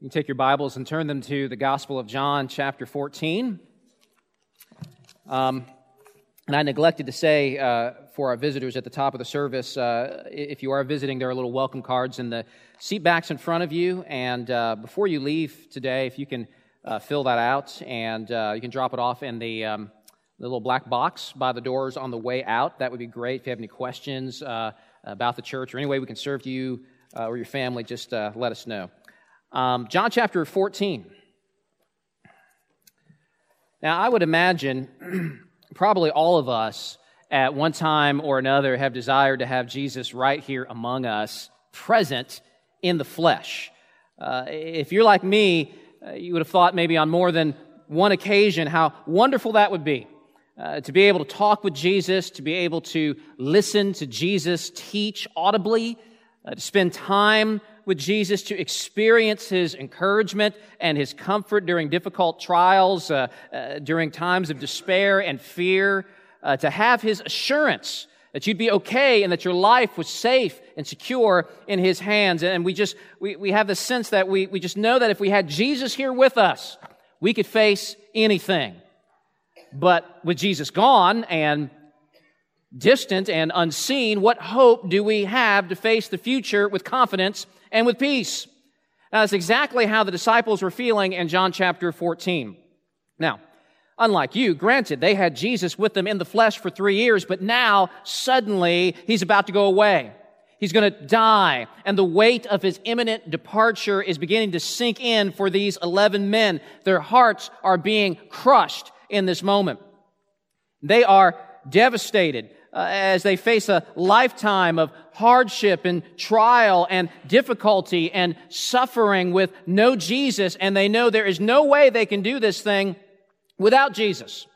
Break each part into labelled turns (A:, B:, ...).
A: You take your Bibles and turn them to the Gospel of John, chapter 14. Um, and I neglected to say uh, for our visitors at the top of the service uh, if you are visiting, there are little welcome cards in the seat backs in front of you. And uh, before you leave today, if you can uh, fill that out and uh, you can drop it off in the, um, the, little black box by the doors on the way out, that would be great. If you have any questions uh, about the church or any way we can serve you or your family, just let us know. Um, John chapter 14. Now, I would imagine probably all of us at one time or another have desired to have Jesus right here among us, present in the flesh. Uh, if you're like me, uh, you would have thought maybe on more than one occasion how wonderful that would be. Uh, to be able to talk with Jesus, to be able to listen to Jesus teach audibly, uh, to spend time with Jesus to experience his encouragement and his comfort during difficult trials, uh, uh, during times of despair and fear, uh, to have his assurance that you'd be okay and that your life was safe and secure in his hands. And we just, we, we have the sense that we, we just know that if we had Jesus here with us, we could face anything. But with Jesus gone and distant and unseen, what hope do we have to face the future with confidence and with peace. That's exactly how the disciples were feeling in John chapter 14. Now, unlike you, granted, they had Jesus with them in the flesh for three years, but now suddenly he's about to go away. He's going to die, and the weight of his imminent departure is beginning to sink in for these 11 men. Their hearts are being crushed in this moment. They are devastated Uh, as they face a lifetime of hardship and trial and difficulty and suffering with no Jesus, and they know there is no way they can do this thing without Jesus.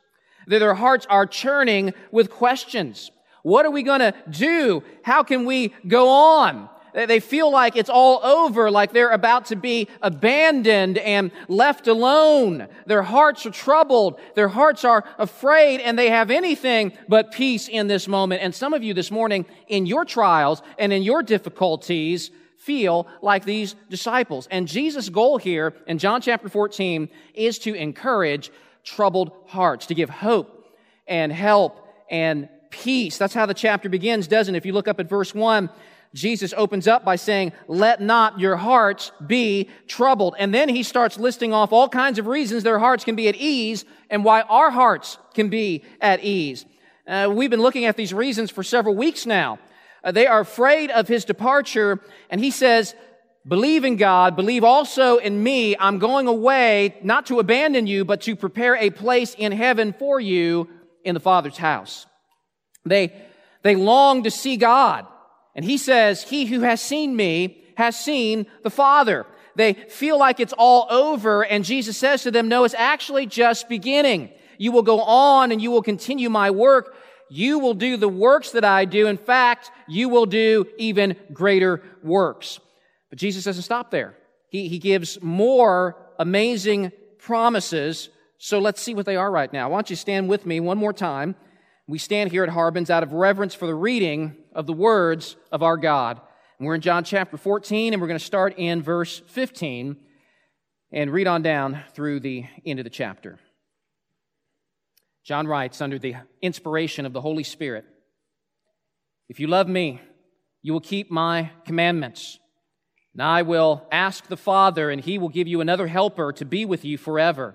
A: That their hearts are churning with questions. What are we going to do? How can we go on? They feel like it's all over, like they're about to be abandoned and left alone. Their hearts are troubled. Their hearts are afraid and they have anything but peace in this moment. And some of you this morning, in your trials and in your difficulties, feel like these disciples. And Jesus' goal here in John chapter 14 is to encourage troubled hearts, to give hope and help and peace. That's how the chapter begins, doesn't it? If you look up at verse 1, Jesus opens up by saying, let not your hearts be troubled. And then he starts listing off all kinds of reasons their hearts can be at ease and why our hearts can be at ease. Uh, we've been looking at these reasons for several weeks now. Uh, they are afraid of his departure, and he says, Believe in God, believe also in me. I'm going away, not to abandon you, but to prepare a place in heaven for you in the Father's house. They, they long to see God. And he says, he who has seen me has seen the Father. They feel like it's all over. And Jesus says to them, no, it's actually just beginning. You will go on and you will continue my work. You will do the works that I do. In fact, you will do even greater works. But Jesus doesn't stop there. He, he gives more amazing promises. So let's see what they are right now. Why don't you stand with me one more time? We stand here at Harbins out of reverence for the reading of the words of our God. And we're in John chapter 14, and we're going to start in verse 15 and read on down through the end of the chapter. John writes under the inspiration of the Holy Spirit If you love me, you will keep my commandments. And I will ask the Father, and he will give you another helper to be with you forever,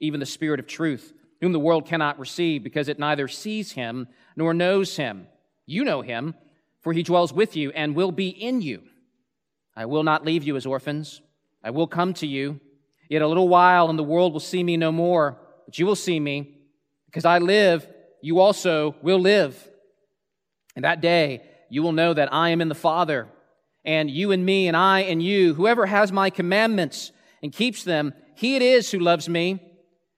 A: even the Spirit of truth whom the world cannot receive because it neither sees him nor knows him. You know him, for he dwells with you and will be in you. I will not leave you as orphans. I will come to you. Yet a little while, and the world will see me no more, but you will see me. Because I live, you also will live. And that day, you will know that I am in the Father, and you and me, and I and you. Whoever has my commandments and keeps them, he it is who loves me.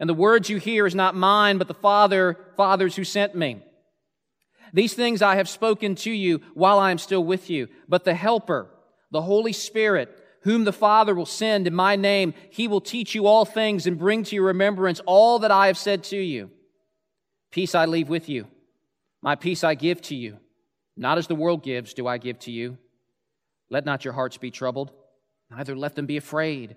A: And the words you hear is not mine, but the Father, Father's who sent me. These things I have spoken to you while I am still with you. But the Helper, the Holy Spirit, whom the Father will send in my name, he will teach you all things and bring to your remembrance all that I have said to you. Peace I leave with you. My peace I give to you. Not as the world gives, do I give to you. Let not your hearts be troubled, neither let them be afraid.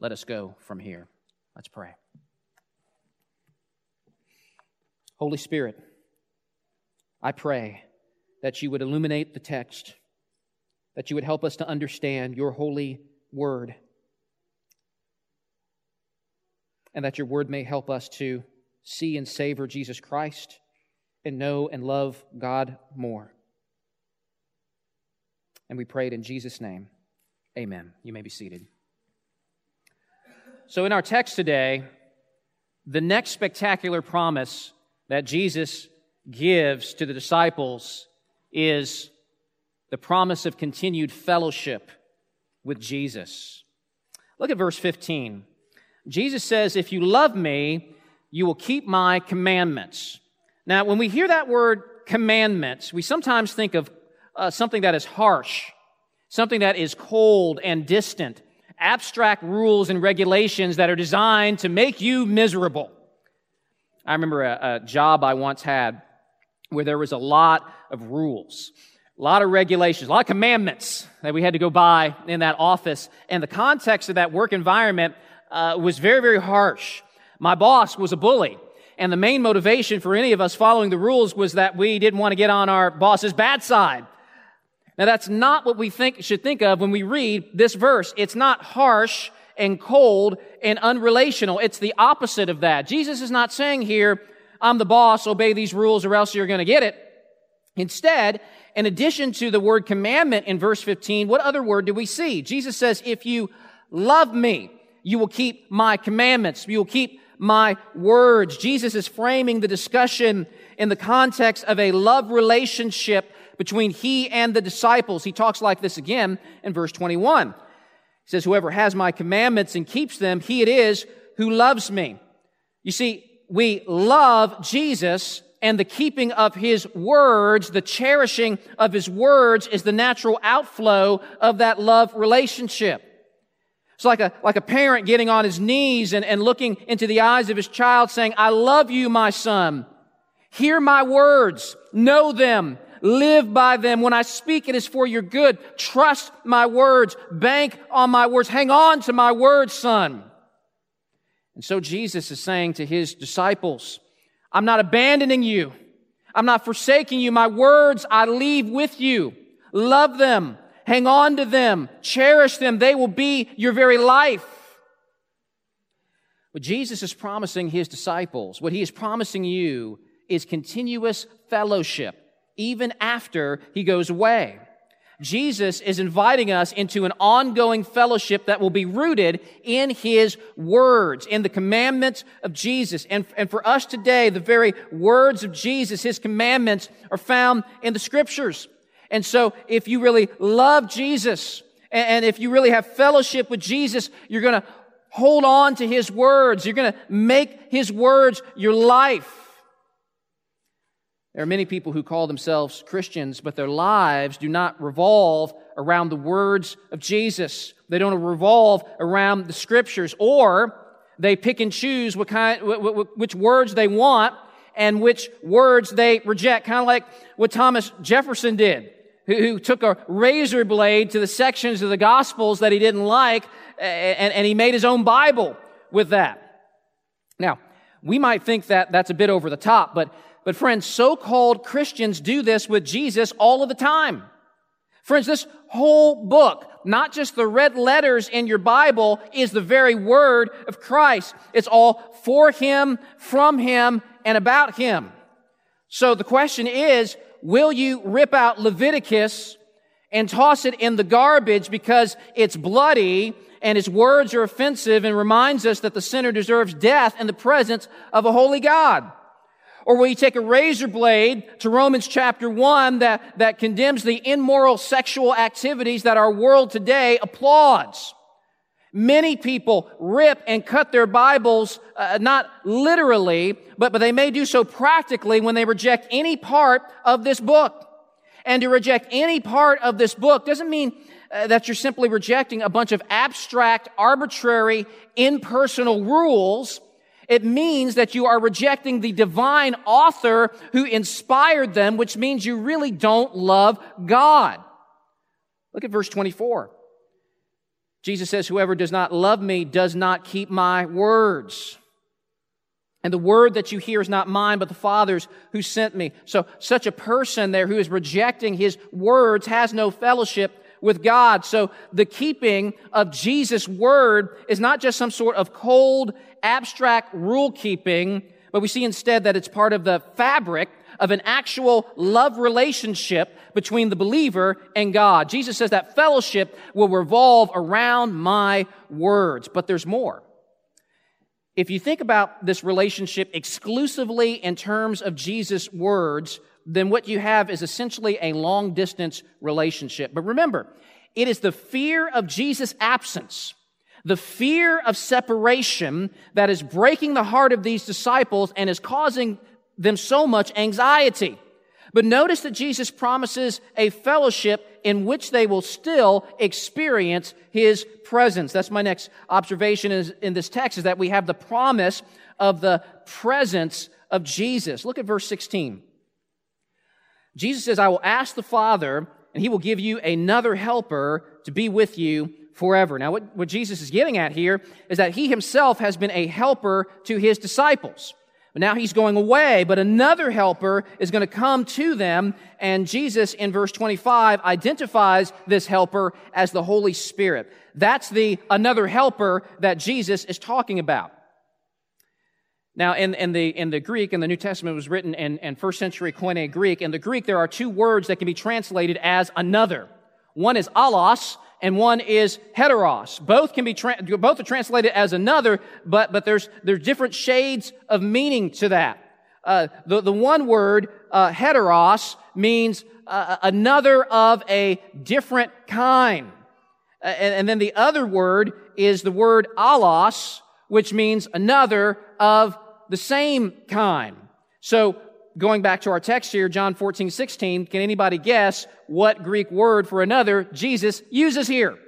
A: Let us go from here. Let's pray. Holy Spirit, I pray that you would illuminate the text, that you would help us to understand your holy word, and that your word may help us to see and savor Jesus Christ and know and love God more. And we prayed in Jesus' name. Amen. You may be seated. So, in our text today, the next spectacular promise that Jesus gives to the disciples is the promise of continued fellowship with Jesus. Look at verse 15. Jesus says, If you love me, you will keep my commandments. Now, when we hear that word commandments, we sometimes think of uh, something that is harsh, something that is cold and distant abstract rules and regulations that are designed to make you miserable. I remember a, a job I once had where there was a lot of rules, a lot of regulations, a lot of commandments that we had to go by in that office. And the context of that work environment uh, was very, very harsh. My boss was a bully. And the main motivation for any of us following the rules was that we didn't want to get on our boss's bad side. Now that's not what we think, should think of when we read this verse. It's not harsh and cold and unrelational. It's the opposite of that. Jesus is not saying here, I'm the boss, obey these rules or else you're going to get it. Instead, in addition to the word commandment in verse 15, what other word do we see? Jesus says, if you love me, you will keep my commandments. You will keep my words. Jesus is framing the discussion in the context of a love relationship between he and the disciples. He talks like this again in verse 21. He says, Whoever has my commandments and keeps them, he it is who loves me. You see, we love Jesus and the keeping of his words, the cherishing of his words is the natural outflow of that love relationship. It's like a, like a parent getting on his knees and, and looking into the eyes of his child saying, I love you, my son. Hear my words. Know them. Live by them. When I speak, it is for your good. Trust my words. Bank on my words. Hang on to my words, son. And so Jesus is saying to his disciples, I'm not abandoning you. I'm not forsaking you. My words I leave with you. Love them. Hang on to them. Cherish them. They will be your very life. What Jesus is promising his disciples, what he is promising you, is continuous fellowship even after he goes away. Jesus is inviting us into an ongoing fellowship that will be rooted in His words, in the commandments of Jesus. And, and for us today, the very words of Jesus, His commandments, are found in the Scriptures. And so, if you really love Jesus, and, and if you really have fellowship with Jesus, you're gonna hold on to His words. You're gonna make His words your life. There are many people who call themselves Christians, but their lives do not revolve around the words of Jesus. They don't revolve around the scriptures, or they pick and choose what kind, which words they want and which words they reject. Kind of like what Thomas Jefferson did, who, took a razor blade to the sections of the Gospels that he didn't like, and, and he made his own Bible with that. Now, we might think that that's a bit over the top, but but friends, so-called Christians do this with Jesus all of the time. Friends, this whole book, not just the red letters in your Bible, is the very word of Christ. It's all for Him, from Him, and about Him. So the question is, will you rip out Leviticus and toss it in the garbage because it's bloody and its words are offensive and reminds us that the sinner deserves death in the presence of a holy God? Or will you take a razor blade to Romans chapter 1 that, that condemns the immoral sexual activities that our world today applauds? Many people rip and cut their Bibles, uh, not literally, but, but they may do so practically when they reject any part of this book. And to reject any part of this book doesn't mean uh, that you're simply rejecting a bunch of abstract, arbitrary, impersonal rules. It means that you are rejecting the divine author who inspired them, which means you really don't love God. Look at verse 24. Jesus says, Whoever does not love me does not keep my words. And the word that you hear is not mine, but the Father's who sent me. So such a person there who is rejecting his words has no fellowship with God. So the keeping of Jesus' word is not just some sort of cold, abstract rule keeping, but we see instead that it's part of the fabric of an actual love relationship between the believer and God. Jesus says that fellowship will revolve around my words, but there's more. If you think about this relationship exclusively in terms of Jesus' words, then what you have is essentially a long distance relationship. But remember, it is the fear of Jesus' absence, the fear of separation that is breaking the heart of these disciples and is causing them so much anxiety. But notice that Jesus promises a fellowship in which they will still experience his presence. That's my next observation in this text is that we have the promise of the presence of Jesus. Look at verse 16. Jesus says, I will ask the Father, and he will give you another helper to be with you forever. Now, what, what Jesus is getting at here is that he himself has been a helper to his disciples. Now he's going away, but another helper is going to come to them. And Jesus in verse 25 identifies this helper as the Holy Spirit. That's the another helper that Jesus is talking about. Now, in, in, the, in the Greek, and the New Testament was written in, in first century Koine Greek. In the Greek, there are two words that can be translated as another. One is allos, and one is heteros. Both can be, tra- both are translated as another, but, but there's, there's different shades of meaning to that. Uh, the, the one word, uh, heteros, means uh, another of a different kind. And, and, then the other word is the word allos, which means another of the same kind. So going back to our text here, John 14, 16, can anybody guess what Greek word for another Jesus uses here?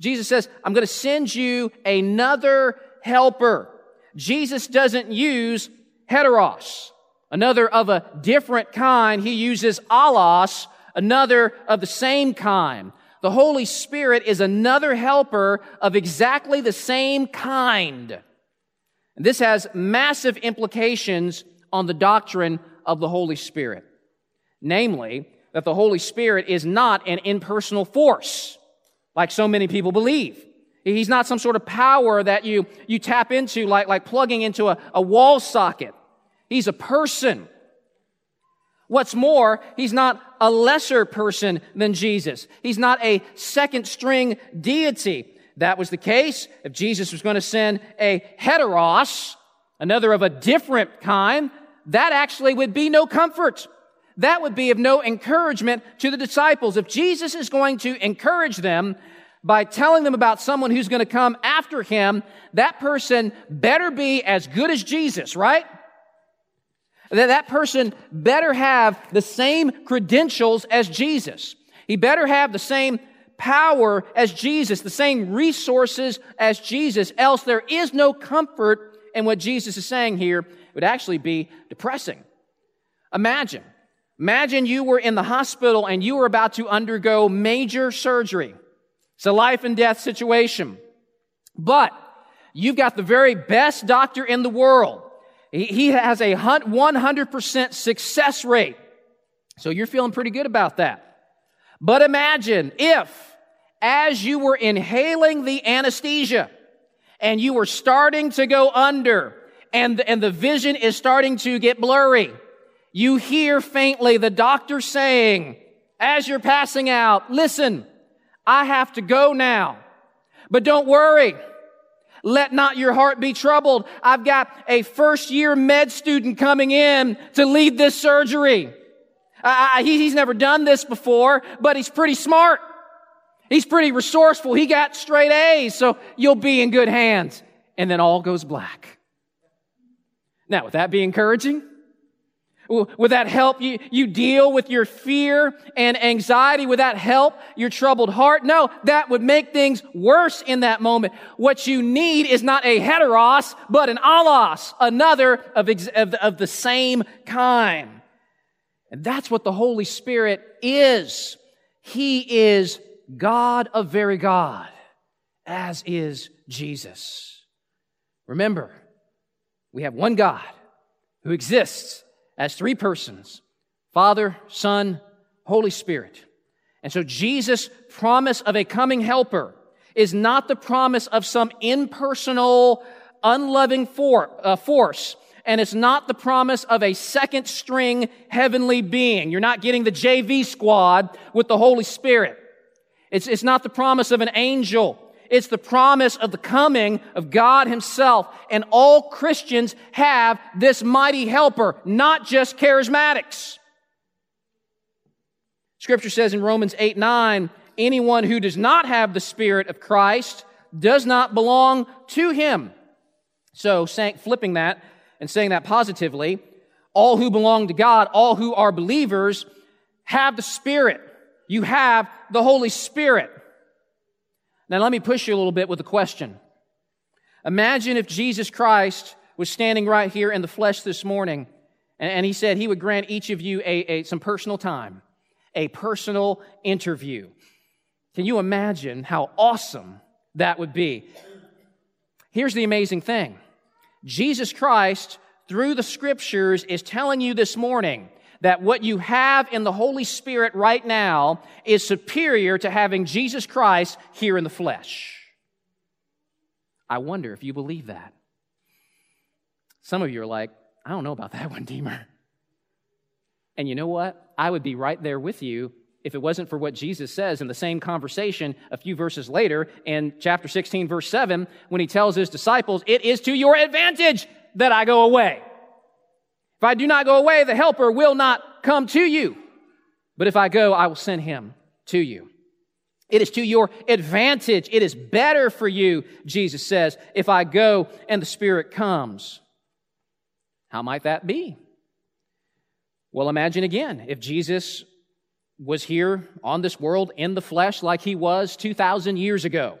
A: Jesus says, I'm going to send you another helper. Jesus doesn't use heteros, another of a different kind. He uses allos, another of the same kind. The Holy Spirit is another helper of exactly the same kind. This has massive implications on the doctrine of the Holy Spirit. Namely, that the Holy Spirit is not an impersonal force, like so many people believe. He's not some sort of power that you, you tap into like, like plugging into a, a wall socket. He's a person. What's more, he's not a lesser person than Jesus. He's not a second string deity. That was the case if Jesus was going to send a heteros, another of a different kind, that actually would be no comfort. That would be of no encouragement to the disciples. If Jesus is going to encourage them by telling them about someone who's going to come after him, that person better be as good as Jesus, right? That that person better have the same credentials as Jesus. He better have the same power as Jesus, the same resources as Jesus, else there is no comfort in what Jesus is saying here would actually be depressing. Imagine, imagine you were in the hospital and you were about to undergo major surgery. It's a life and death situation. But you've got the very best doctor in the world. He has a 100% success rate. So you're feeling pretty good about that. But imagine if as you were inhaling the anesthesia and you were starting to go under and, and the vision is starting to get blurry, you hear faintly the doctor saying, as you're passing out, listen, I have to go now, but don't worry. Let not your heart be troubled. I've got a first year med student coming in to lead this surgery. He, he's never done this before, but he's pretty smart. He's pretty resourceful. He got straight A's, so you'll be in good hands. And then all goes black. Now, would that be encouraging? Would that help you, you deal with your fear and anxiety? Would that help your troubled heart? No, that would make things worse in that moment. What you need is not a heteros, but an allos, another of, of, of the same kind. And that's what the Holy Spirit is. He is God of very God, as is Jesus. Remember, we have one God who exists as three persons Father, Son, Holy Spirit. And so Jesus' promise of a coming helper is not the promise of some impersonal, unloving for, uh, force. And it's not the promise of a second string heavenly being. You're not getting the JV squad with the Holy Spirit. It's, it's not the promise of an angel. It's the promise of the coming of God Himself. And all Christians have this mighty helper, not just charismatics. Scripture says in Romans 8 9, anyone who does not have the Spirit of Christ does not belong to Him. So, flipping that and saying that positively, all who belong to God, all who are believers, have the Spirit. You have the Holy Spirit. Now, let me push you a little bit with a question. Imagine if Jesus Christ was standing right here in the flesh this morning, and, he said he would grant each of you a, a, some personal time, a personal interview. Can you imagine how awesome that would be? Here's the amazing thing Jesus Christ, through the scriptures, is telling you this morning that what you have in the Holy Spirit right now is superior to having Jesus Christ here in the flesh. I wonder if you believe that. Some of you are like, I don't know about that one, Deemer. And you know what? I would be right there with you if it wasn't for what Jesus says in the same conversation a few verses later in chapter 16, verse 7, when he tells his disciples, It is to your advantage that I go away. If I do not go away, the helper will not come to you. But if I go, I will send him to you. It is to your advantage. It is better for you, Jesus says, if I go and the Spirit comes. How might that be? Well, imagine again if Jesus was here on this world in the flesh like he was 2,000 years ago.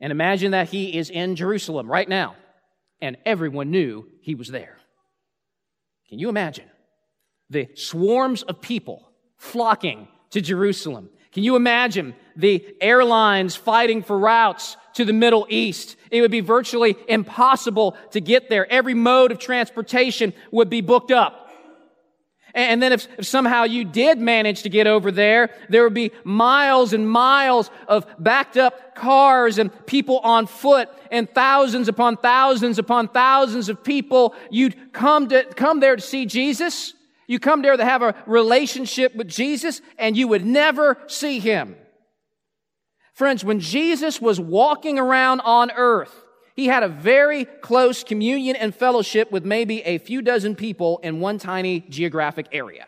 A: And imagine that he is in Jerusalem right now, and everyone knew he was there. Can you imagine the swarms of people flocking to Jerusalem? Can you imagine the airlines fighting for routes to the Middle East? It would be virtually impossible to get there. Every mode of transportation would be booked up. And then if, if, somehow you did manage to get over there, there would be miles and miles of backed up cars and people on foot and thousands upon thousands upon thousands of people. You'd come to, come there to see Jesus. You come there to have a relationship with Jesus and you would never see him. Friends, when Jesus was walking around on earth, he had a very close communion and fellowship with maybe a few dozen people in one tiny geographic area.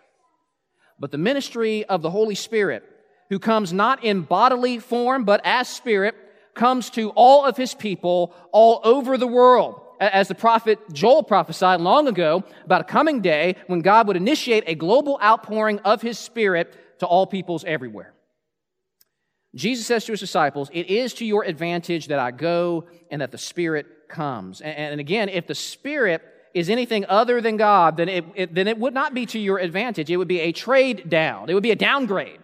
A: But the ministry of the Holy Spirit, who comes not in bodily form, but as Spirit, comes to all of his people all over the world. As the prophet Joel prophesied long ago about a coming day when God would initiate a global outpouring of his Spirit to all peoples everywhere. Jesus says to his disciples, It is to your advantage that I go and that the Spirit comes. And, and again, if the Spirit is anything other than God, then it, it, then it would not be to your advantage. It would be a trade down, it would be a downgrade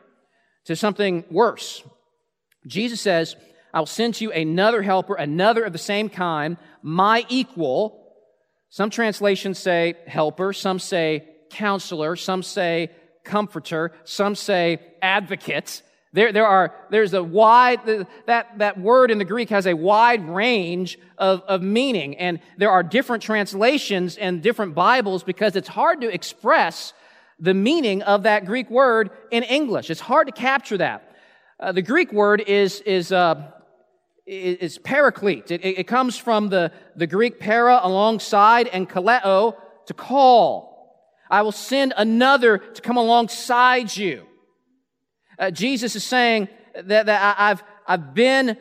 A: to something worse. Jesus says, I'll send you another helper, another of the same kind, my equal. Some translations say helper, some say counselor, some say comforter, some say advocate There, there are, there's a wide, that, that word in the Greek has a wide range of, of meaning. And there are different translations and different Bibles because it's hard to express the meaning of that Greek word in English. It's hard to capture that. Uh, the Greek word is, is, uh, is paraclete. It, it, comes from the, the Greek para alongside and kaleo to call. I will send another to come alongside you. Uh, Jesus is saying that, that I, have I've, been,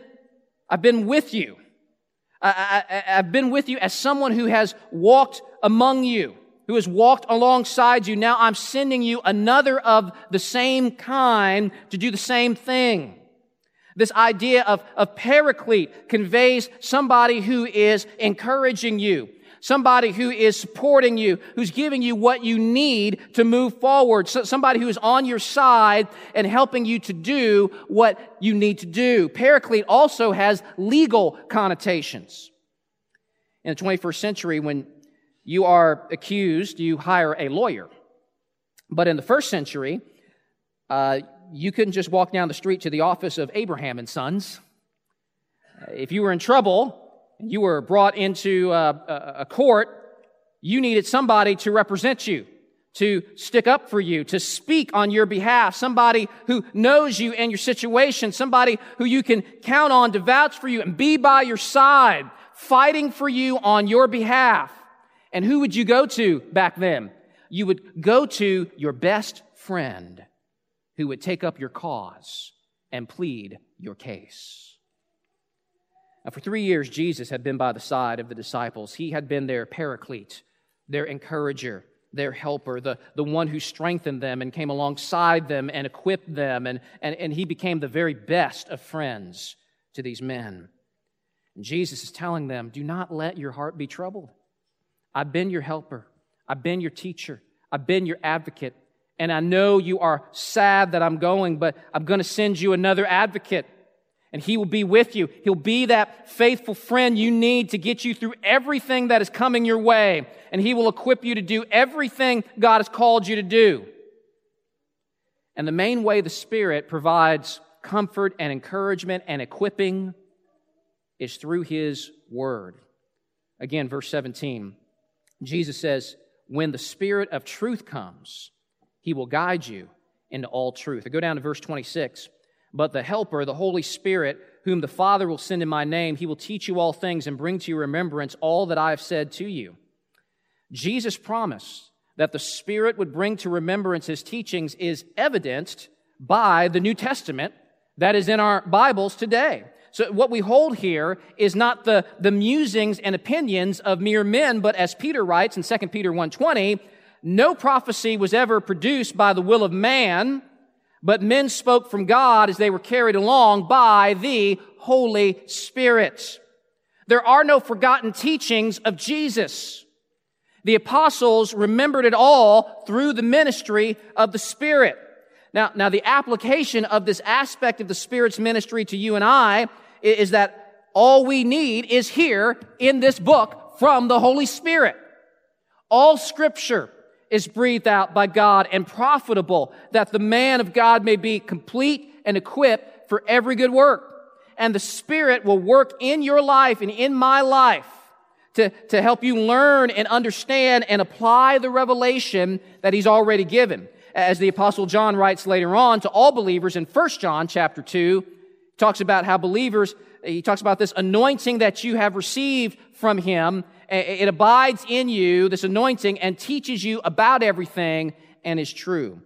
A: I've been with you. I, I, I've been with you as someone who has walked among you, who has walked alongside you. Now I'm sending you another of the same kind to do the same thing. This idea of, of paraclete conveys somebody who is encouraging you, somebody who is supporting you, who's giving you what you need to move forward, so somebody who is on your side and helping you to do what you need to do. Paraclete also has legal connotations. In the 21st century, when you are accused, you hire a lawyer. But in the first century, uh, you couldn't just walk down the street to the office of Abraham and Sons. If you were in trouble, you were brought into uh, a, a court, you needed somebody to represent you, to stick up for you, to speak on your behalf, somebody who knows you and your situation, somebody who you can count on to vouch for you and be by your side, fighting for you on your behalf. And who would you go to back then? You would go to your best friend who would take up your cause and plead your case. For three years, Jesus had been by the side of the disciples. He had been their paraclete, their encourager, their helper, the, the one who strengthened them and came alongside them and equipped them. And, and, and he became the very best of friends to these men. And Jesus is telling them, Do not let your heart be troubled. I've been your helper, I've been your teacher, I've been your advocate. And I know you are sad that I'm going, but I'm going to send you another advocate and He will be with you. He'll be that faithful friend you need to get you through everything that is coming your way. And He will equip you to do everything God has called you to do. And the main way the Spirit provides comfort and encouragement and equipping is through His Word. Again, verse 17, Jesus says, When the Spirit of truth comes, He will guide you into all truth. I go down to verse 26. But the Helper, the Holy Spirit, whom the Father will send in my name, he will teach you all things and bring to your remembrance all that I have said to you. Jesus' promise that the Spirit would bring to remembrance his teachings is evidenced by the New Testament that is in our Bibles today. So what we hold here is not the, the musings and opinions of mere men, but as Peter writes in 2 Peter 1.20, no prophecy was ever produced by the will of man, but men spoke from God as they were carried along by the Holy Spirit. There are no forgotten teachings of Jesus. The apostles remembered it all through the ministry of the Spirit. Now, now the application of this aspect of the Spirit's ministry to you and I is that all we need is here in this book from the Holy Spirit. All scripture is breathed out by God and profitable that the man of God may be complete and equipped for every good work. And the Spirit will work in your life and in my life to, to help you learn and understand and apply the revelation that He's already given. As the Apostle John writes later on to all believers in 1 John chapter 2, talks about how believers, he talks about this anointing that you have received from Him it abides in you, this anointing, and teaches you about everything and is true.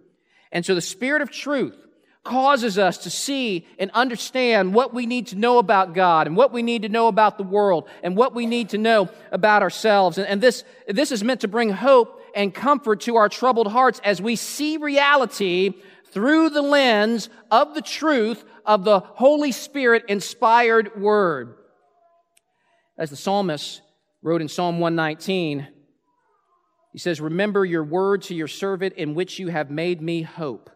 A: And so the Spirit of truth causes us to see and understand what we need to know about God and what we need to know about the world and what we need to know about ourselves. And, and this, this is meant to bring hope and comfort to our troubled hearts as we see reality through the lens of the truth of the Holy Spirit inspired word. As the psalmist wrote in Psalm 119, he says, Remember your word to your servant in which you have made me hope.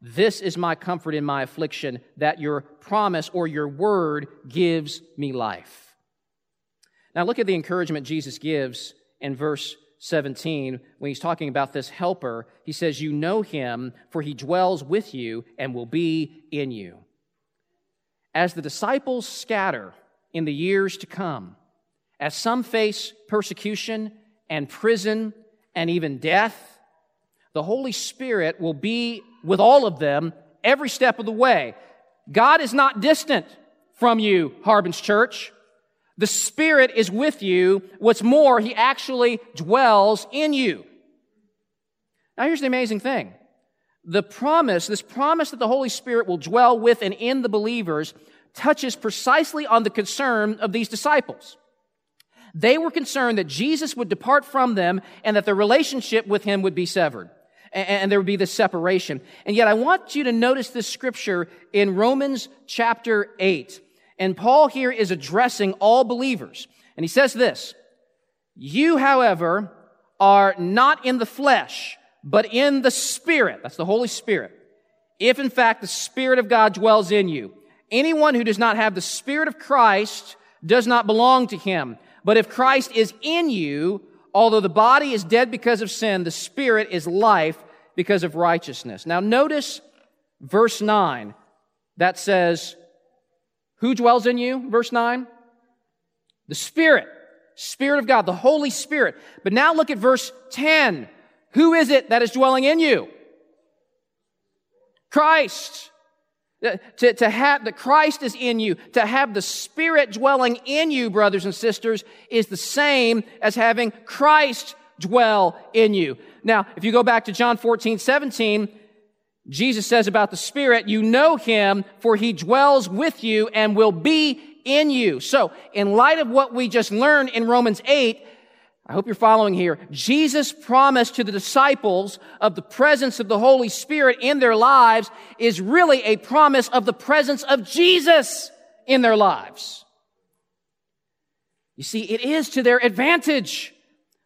A: This is my comfort in my affliction, that your promise or your word gives me life. Now look at the encouragement Jesus gives in verse 17, when he's talking about this helper, he says, You know him, for he dwells with you and will be in you. As the disciples scatter in the years to come, as some face persecution and prison and even death, the Holy Spirit will be with all of them every step of the way. God is not distant from you, Harbin's Church. The Spirit is with you. What's more, He actually dwells in you. Now, here's the amazing thing. The promise, this promise that the Holy Spirit will dwell with and in the believers, touches precisely on the concern of these disciples. They were concerned that Jesus would depart from them and that the relationship with Him would be severed. And there would be this separation. And yet I want you to notice this scripture in Romans chapter 8. And Paul here is addressing all believers. And he says this, You, however, are not in the flesh, but in the Spirit. That's the Holy Spirit. If in fact the Spirit of God dwells in you. Anyone who does not have the Spirit of Christ does not belong to him. But if Christ is in you, although the body is dead because of sin, the Spirit is life because of righteousness. Now notice verse 9 that says, who dwells in you? Verse 9. The Spirit. Spirit of God, the Holy Spirit. But now look at verse 10. Who is it that is dwelling in you? Christ. Uh, to, to have that Christ is in you, to have the Spirit dwelling in you, brothers and sisters, is the same as having Christ dwell in you. Now, if you go back to John 14, 17, Jesus says about the Spirit, you know him for he dwells with you and will be in you. So, in light of what we just learned in Romans 8, I hope you're following here. Jesus' promise to the disciples of the presence of the Holy Spirit in their lives is really a promise of the presence of Jesus in their lives. You see, it is to their advantage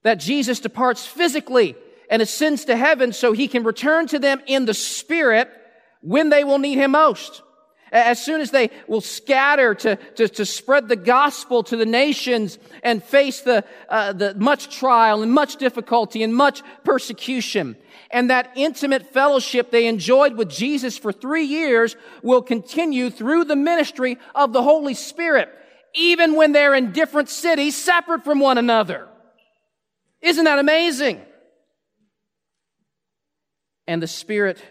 A: that Jesus departs physically and ascends to heaven so he can return to them in the spirit when they will need him most. As soon as they will scatter to, to, to spread the gospel to the nations and face the, uh, the much trial and much difficulty and much persecution. And that intimate fellowship they enjoyed with Jesus for three years will continue through the ministry of the Holy Spirit, even when they're in different cities separate from one another. Isn't that amazing? and the Spirit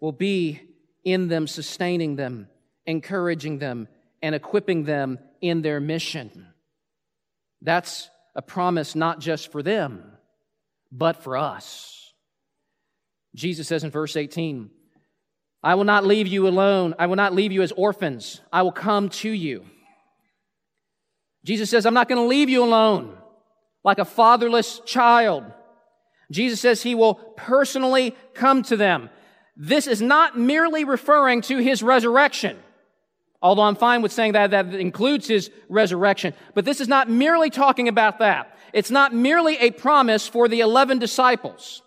A: will be in them, sustaining them, encouraging them, and equipping them in their mission. That's a promise not just for them, but for us. Jesus says in verse 18, I will not leave you alone. I will not leave you as orphans. I will come to you. Jesus says, I'm not going to leave you alone like a fatherless child. Jesus says he will personally come to them. This is not merely referring to his resurrection. Although I'm fine with saying that that includes his resurrection. But this is not merely talking about that. It's not merely a promise for the 11 disciples.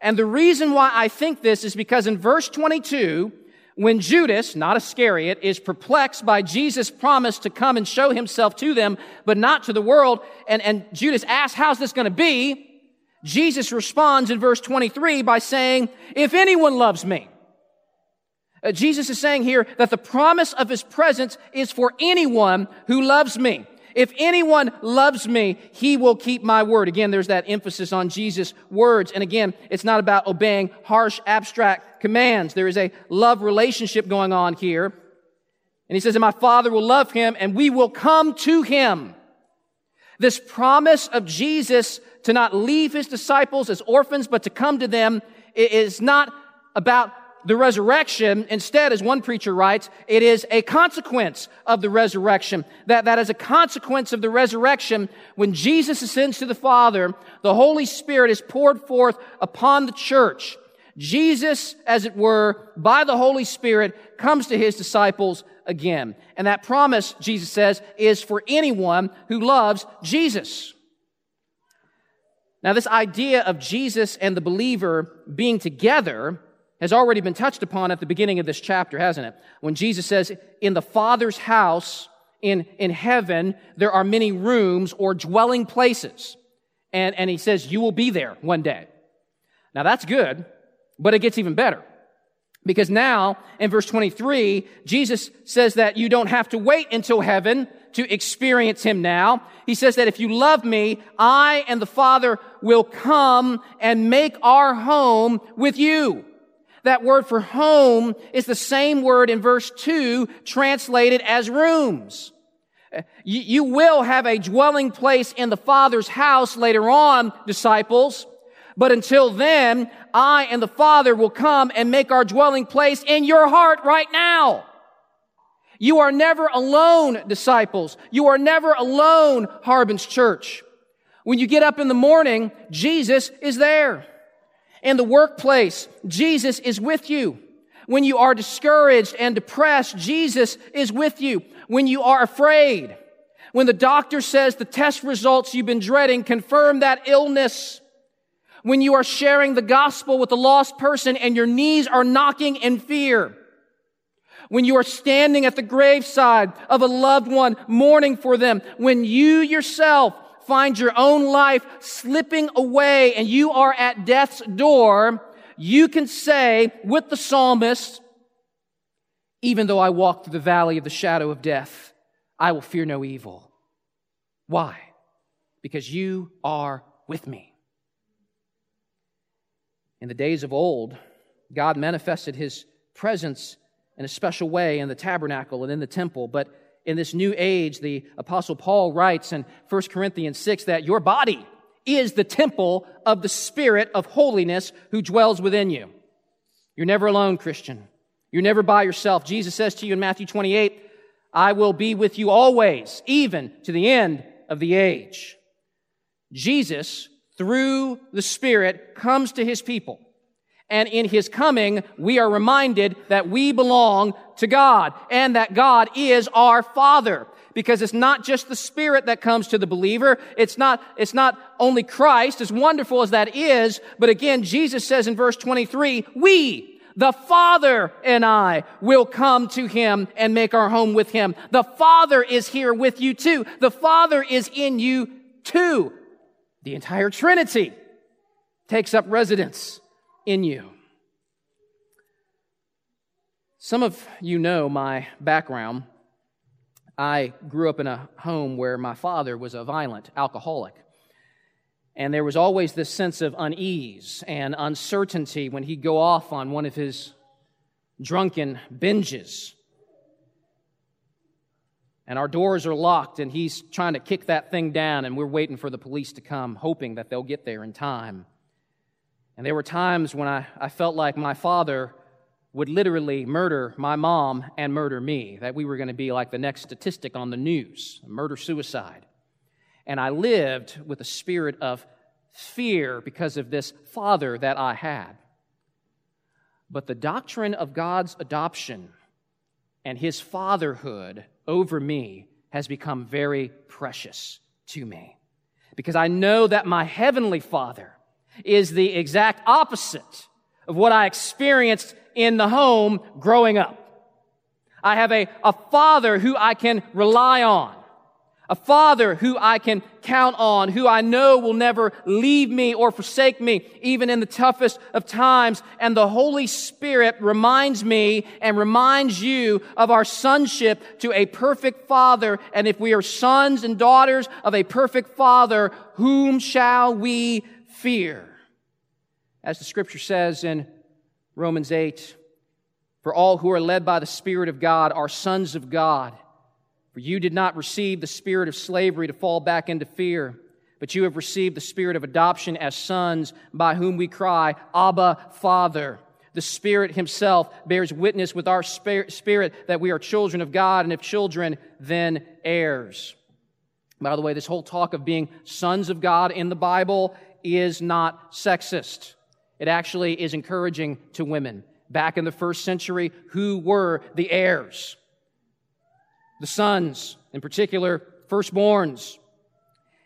A: And the reason why I think this is because in verse 22, when Judas, not Iscariot, is perplexed by Jesus' promise to come and show himself to them, but not to the world, and, and Judas asks, how's this going to be? Jesus responds in verse 23 by saying, If anyone loves me, uh, Jesus is saying here that the promise of his presence is for anyone who loves me. If anyone loves me, he will keep my word. Again, there's that emphasis on Jesus' words. And again, it's not about obeying harsh, abstract commands. There is a love relationship going on here. And he says, and my father will love him and we will come to him. This promise of Jesus to not leave his disciples as orphans, but to come to them is not about the resurrection. Instead, as one preacher writes, it is a consequence of the resurrection. That, that is a consequence of the resurrection. When Jesus ascends to the Father, the Holy Spirit is poured forth upon the church. Jesus, as it were, by the Holy Spirit, comes to his disciples again. And that promise, Jesus says, is for anyone who loves Jesus. Now, this idea of Jesus and the believer being together has already been touched upon at the beginning of this chapter, hasn't it? When Jesus says, in the Father's house in, in heaven, there are many rooms or dwelling places. And, and he says, You will be there one day. Now that's good, but it gets even better. Because now, in verse 23, Jesus says that you don't have to wait until heaven to experience Him now. He says that if you love me, I and the Father will come and make our home with you. That word for home is the same word in verse 2 translated as rooms. Uh, you, you will have a dwelling place in the Father's house later on, disciples. But until then, I and the Father will come and make our dwelling place in your heart right now. You are never alone, disciples. You are never alone, Harbin's church. When you get up in the morning, Jesus is there. In the workplace, Jesus is with you. When you are discouraged and depressed, Jesus is with you. When you are afraid, when the doctor says the test results you've been dreading confirm that illness, when you are sharing the gospel with a lost person and your knees are knocking in fear. When you are standing at the graveside of a loved one mourning for them. When you yourself find your own life slipping away and you are at death's door, you can say with the psalmist, even though I walk through the valley of the shadow of death, I will fear no evil. Why? Because you are with me. In the days of old, God manifested his presence in a special way in the tabernacle and in the temple. But in this new age, the Apostle Paul writes in 1 Corinthians 6 that your body is the temple of the Spirit of holiness who dwells within you. You're never alone, Christian. You're never by yourself. Jesus says to you in Matthew 28, I will be with you always, even to the end of the age. Jesus through the Spirit comes to his people. And in his coming, we are reminded that we belong to God and that God is our Father. Because it's not just the Spirit that comes to the believer. It's not, it's not only Christ, as wonderful as that is, but again, Jesus says in verse 23, we, the Father and I will come to Him and make our home with Him. The Father is here with you too. The Father is in you too. The entire Trinity takes up residence in you. Some of you know my background. I grew up in a home where my father was a violent alcoholic. And there was always this sense of unease and uncertainty when he'd go off on one of his drunken binges and our doors are locked, and he's trying to kick that thing down, and we're waiting for the police to come, hoping that they'll get there in time. And there were times when I, I felt like my father would literally murder my mom and murder me, that we were going to be like the next statistic on the news murder suicide. And I lived with a spirit of fear because of this father that I had. But the doctrine of God's adoption and his fatherhood over me has become very precious to me. Because I know that my heavenly Father is the exact opposite of what I experienced in the home growing up. I have a, a father who I can rely on a father who I can count on, who I know will never leave me or forsake me, even in the toughest of times. And the Holy Spirit reminds me and reminds you of our sonship to a perfect father. And if we are sons and daughters of a perfect father, whom shall we fear? As the scripture says in Romans 8, for all who are led by the Spirit of God are sons of God. For you did not receive the spirit of slavery to fall back into fear, but you have received the spirit of adoption as sons, by whom we cry, Abba, Father. The Spirit Himself bears witness with our spirit that we are children of God, and if children, then heirs. By the way, this whole talk of being sons of God in the Bible is not sexist. It actually is encouraging to women. Back in the first century, who were the heirs? the sons, in particular, firstborns.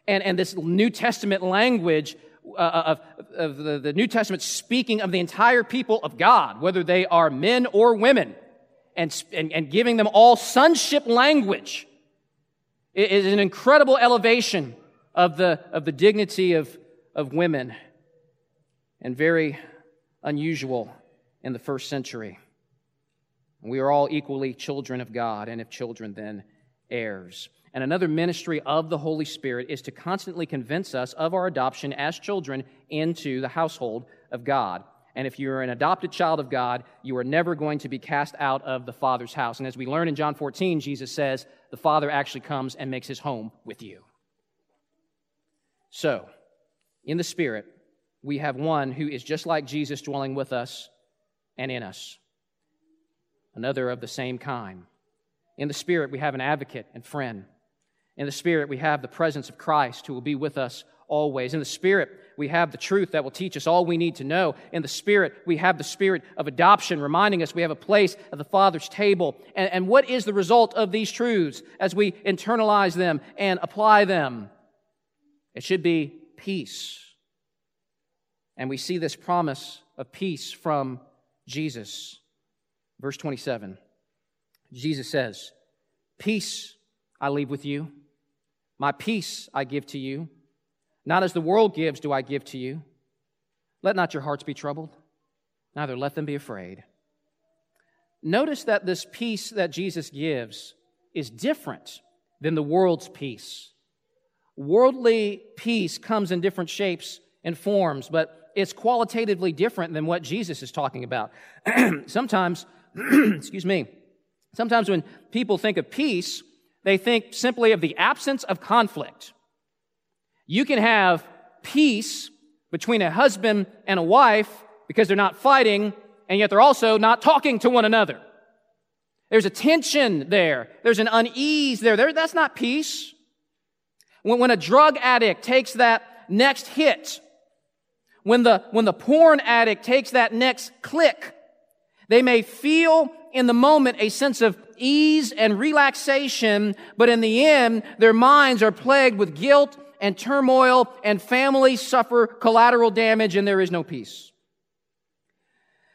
A: And, and this New Testament language uh, of, of the, the New Testament speaking of the entire people of God, whether they are men or women, and, and, and giving them all sonship language is an incredible elevation of the, of the dignity of, of women and very unusual in the first century. We are all equally children of God, and if children, then heirs. And another ministry of the Holy Spirit is to constantly convince us of our adoption as children into the household of God. And if you're an adopted child of God, you are never going to be cast out of the Father's house. And as we learn in John 14, Jesus says, the Father actually comes and makes his home with you. So, in the Spirit, we have one who is just like Jesus dwelling with us and in us, another of the same kind. In the Spirit, we have an advocate and friend. In the Spirit, we have the presence of Christ who will be with us always. In the Spirit, we have the truth that will teach us all we need to know. In the Spirit, we have the Spirit of adoption, reminding us we have a place at the Father's table. And, and what is the result of these truths as we internalize them and apply them? It should be peace. And we see this promise of peace from Jesus. Verse 27 Jesus says, Peace I leave with you, my peace I give to you. Not as the world gives, do I give to you. Let not your hearts be troubled, neither let them be afraid. Notice that this peace that Jesus gives is different than the world's peace. Worldly peace comes in different shapes and forms, but it's qualitatively different than what Jesus is talking about. sometimes, excuse me, sometimes when people think of peace, they think simply of the absence of conflict. You can have peace between a husband and a wife because they're not fighting and yet they're also not talking to one another. There's a tension there. There's an unease there. there that's not peace. When, when a drug addict takes that next hit, when the, when the porn addict takes that next click, they may feel in the moment a sense of ease and relaxation, but in the end, their minds are plagued with guilt and turmoil, and families suffer collateral damage, and there is no peace.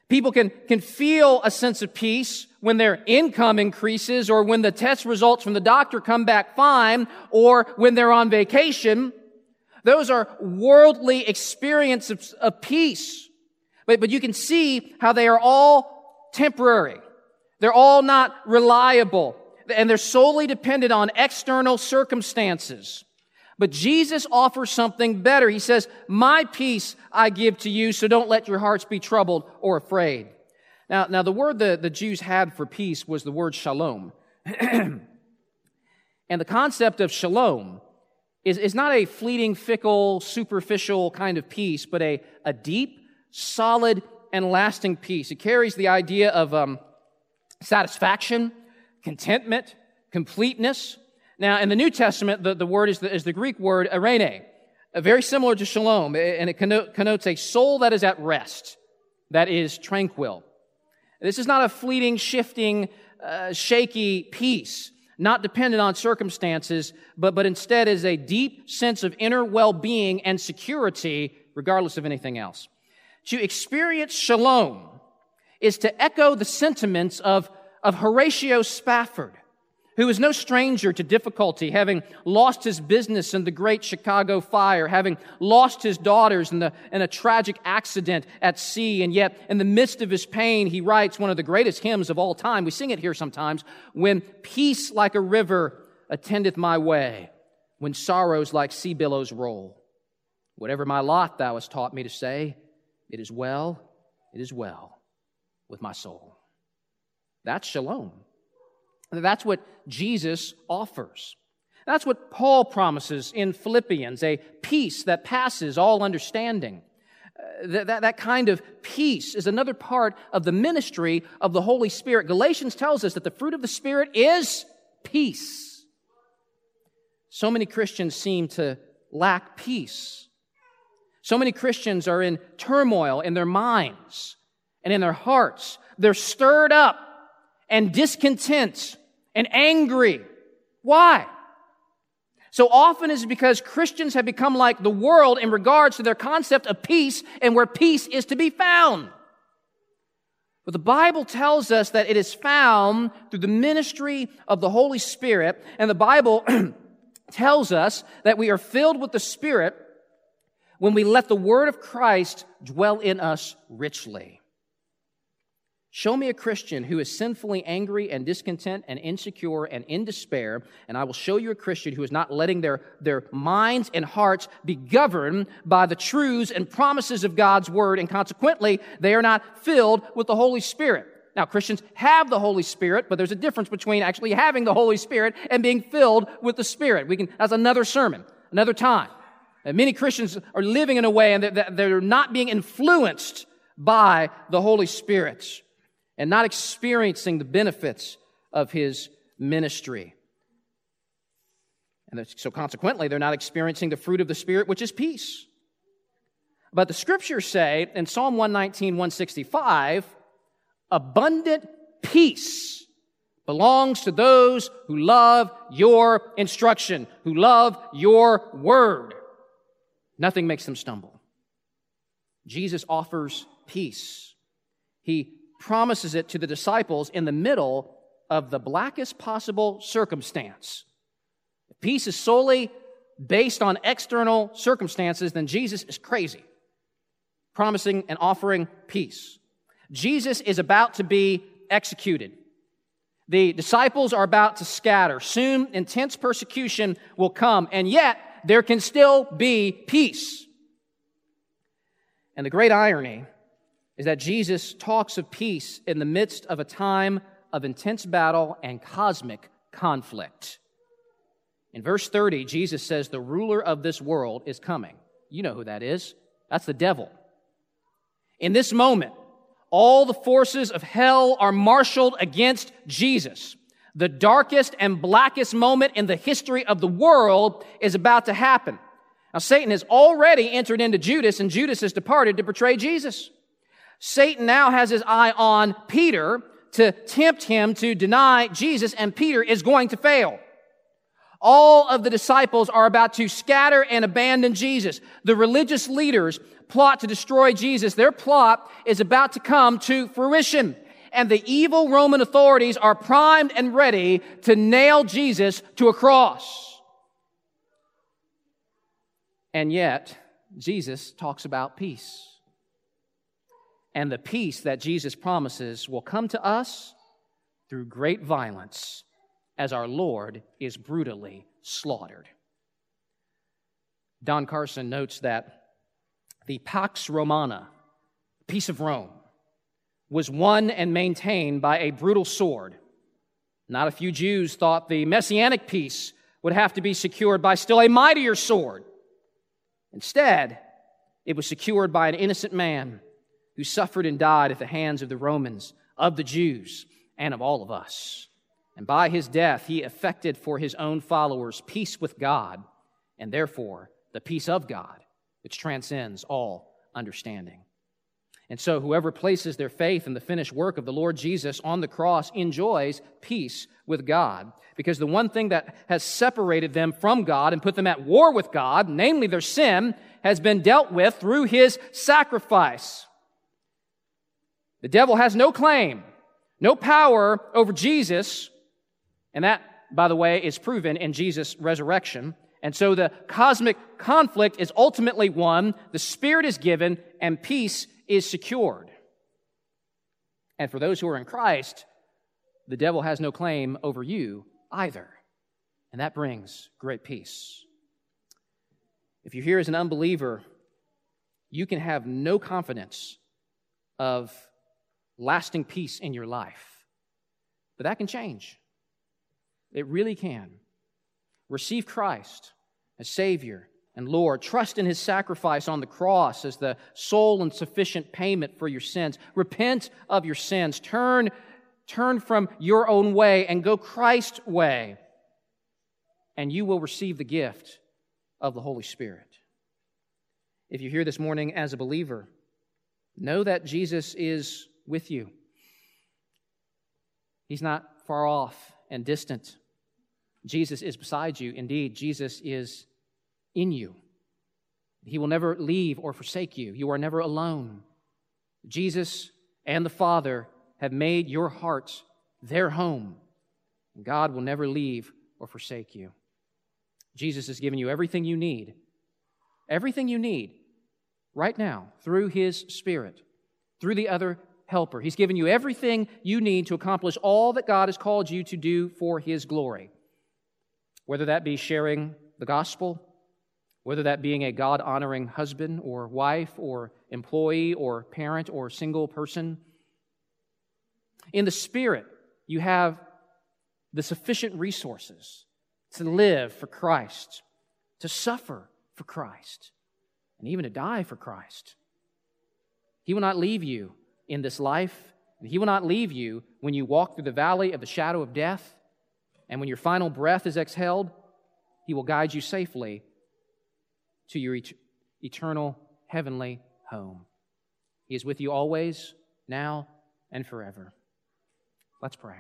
A: People can, can feel a sense of peace when their income increases or when the test results from the doctor come back fine or when they're on vacation. Those are worldly experiences of, peace. But, but you can see how they are all temporary. They're all not reliable and they're solely dependent on external circumstances. But Jesus offers something better. He says, My peace I give to you, so don't let your hearts be troubled or afraid. Now, now the word the, the Jews had for peace was the word shalom. and the concept of shalom is, is not a fleeting, fickle, superficial kind of peace, but a, a deep, solid, and lasting peace. It carries the idea of um, satisfaction, contentment, completeness, now, in the New Testament, the, the word is the, is the Greek word eirene, uh, very similar to shalom, and it connotes a soul that is at rest, that is tranquil. This is not a fleeting, shifting, uh, shaky peace, not dependent on circumstances, but, but instead is a deep sense of inner well being and security, regardless of anything else. To experience shalom is to echo the sentiments of, of Horatio Spafford who was no stranger to difficulty, having lost his business in the great Chicago fire, having lost his daughters in, the, in a tragic accident at sea, and yet in the midst of his pain, he writes one of the greatest hymns of all time. We sing it here sometimes. When peace like a river attendeth my way, when sorrows like sea billows roll. Whatever my lot thou hast taught me to say, it is well, it is well with my soul. That's shalom. That's what Jesus offers. That's what Paul promises in Philippians a peace that passes all understanding. Uh, that, that, that kind of peace is another part of the ministry of the Holy Spirit. Galatians tells us that the fruit of the Spirit is peace. So many Christians seem to lack peace. So many Christians are in turmoil in their minds and in their hearts. They're stirred up and discontent and angry. Why? So often is because Christians have become like the world in regards to their concept of peace and where peace is to be found. But the Bible tells us that it is found through the ministry of the Holy Spirit, and the Bible tells us that we are filled with the Spirit when we let the Word of Christ dwell in us richly. Show me a Christian who is sinfully angry and discontent and insecure and in despair, and I will show you a Christian who is not letting their, their minds and hearts be governed by the truths and promises of God's Word, and consequently, they are not filled with the Holy Spirit. Now, Christians have the Holy Spirit, but there's a difference between actually having the Holy Spirit and being filled with the Spirit. We can, that's another sermon, another time. And many Christians are living in a way and they're, they're not being influenced by the Holy Spirit and not experiencing the benefits of his ministry. And so, consequently, they're not experiencing the fruit of the Spirit, which is peace. But the scriptures say in Psalm 119, 165, abundant peace belongs to those who love your instruction, who love your word. Nothing makes them stumble. Jesus offers peace. He promises it to the disciples in the middle of the blackest possible circumstance. If peace is solely based on external circumstances, then Jesus is crazy, promising and offering peace. Jesus is about to be executed. The disciples are about to scatter. Soon, intense persecution will come, and yet there can still be peace. And the great irony is that Jesus talks of peace in the midst of a time of intense battle and cosmic conflict. In verse 30, Jesus says, The ruler of this world is coming. You know who that is. That's the devil. In this moment, all the forces of hell are marshaled against Jesus. The darkest and blackest moment in the history of the world is about to happen. Now, Satan has already entered into Judas, and Judas has departed to betray Jesus. Satan now has his eye on Peter to tempt him to deny Jesus, and Peter is going to fail. All of the disciples are about to scatter and abandon Jesus. The religious leaders plot to destroy Jesus. Their plot is about to come to fruition. And the evil Roman authorities are primed and ready to nail Jesus to a cross. And yet, Jesus talks about peace and the peace that Jesus promises will come to us through great violence as our Lord is brutally slaughtered. Don Carson notes that the Pax Romana, peace of Rome, was won and maintained by a brutal sword. Not a few Jews thought the messianic peace would have to be secured by still a mightier sword. Instead, it was secured by an innocent man who suffered and died at the hands of the Romans, of the Jews, and of all of us. And by his death, he effected for his own followers peace with God, and therefore the peace of God, which transcends all understanding. And so, whoever places their faith in the finished work of the Lord Jesus on the cross enjoys peace with God. Because the one thing that has separated them from God and put them at war with God, namely their sin, has been dealt with through his sacrifice. The devil has no claim, no power over Jesus. And that, by the way, is proven in Jesus' resurrection. And so the cosmic conflict is ultimately won, the Spirit is given, and peace is secured. And for those who are in Christ, the devil has no claim over you either. And that brings great peace. If you're here as an unbeliever, you can have no confidence of lasting peace in your life. But that can change. It really can. Receive Christ as Savior and Lord. Trust in His sacrifice on the cross as the sole and sufficient payment for your sins. Repent of your sins. Turn, turn from your own way and go Christ's way. And you will receive the gift of the Holy Spirit. If you're here this morning as a believer, know that Jesus is with you. He's not far off and distant. Jesus is beside you. Indeed, Jesus is in you. He will never leave or forsake you. You are never alone. Jesus and the Father have made your heart their home. God will never leave or forsake you. Jesus has given you everything you need, everything you need right now through His Spirit, through the other helper. He's given you everything you need to accomplish all that God has called you to do for His glory. Whether that be sharing the gospel, whether that being a God honoring husband or wife or employee or parent or single person. In the Spirit, you have the sufficient resources to live for Christ, to suffer for Christ, and even to die for Christ. He will not leave you in this life, and He will not leave you when you walk through the valley of the shadow of death, and when your final breath is exhaled, He will guide you safely to your et- eternal heavenly home. He is with you always, now, and forever. Let's pray.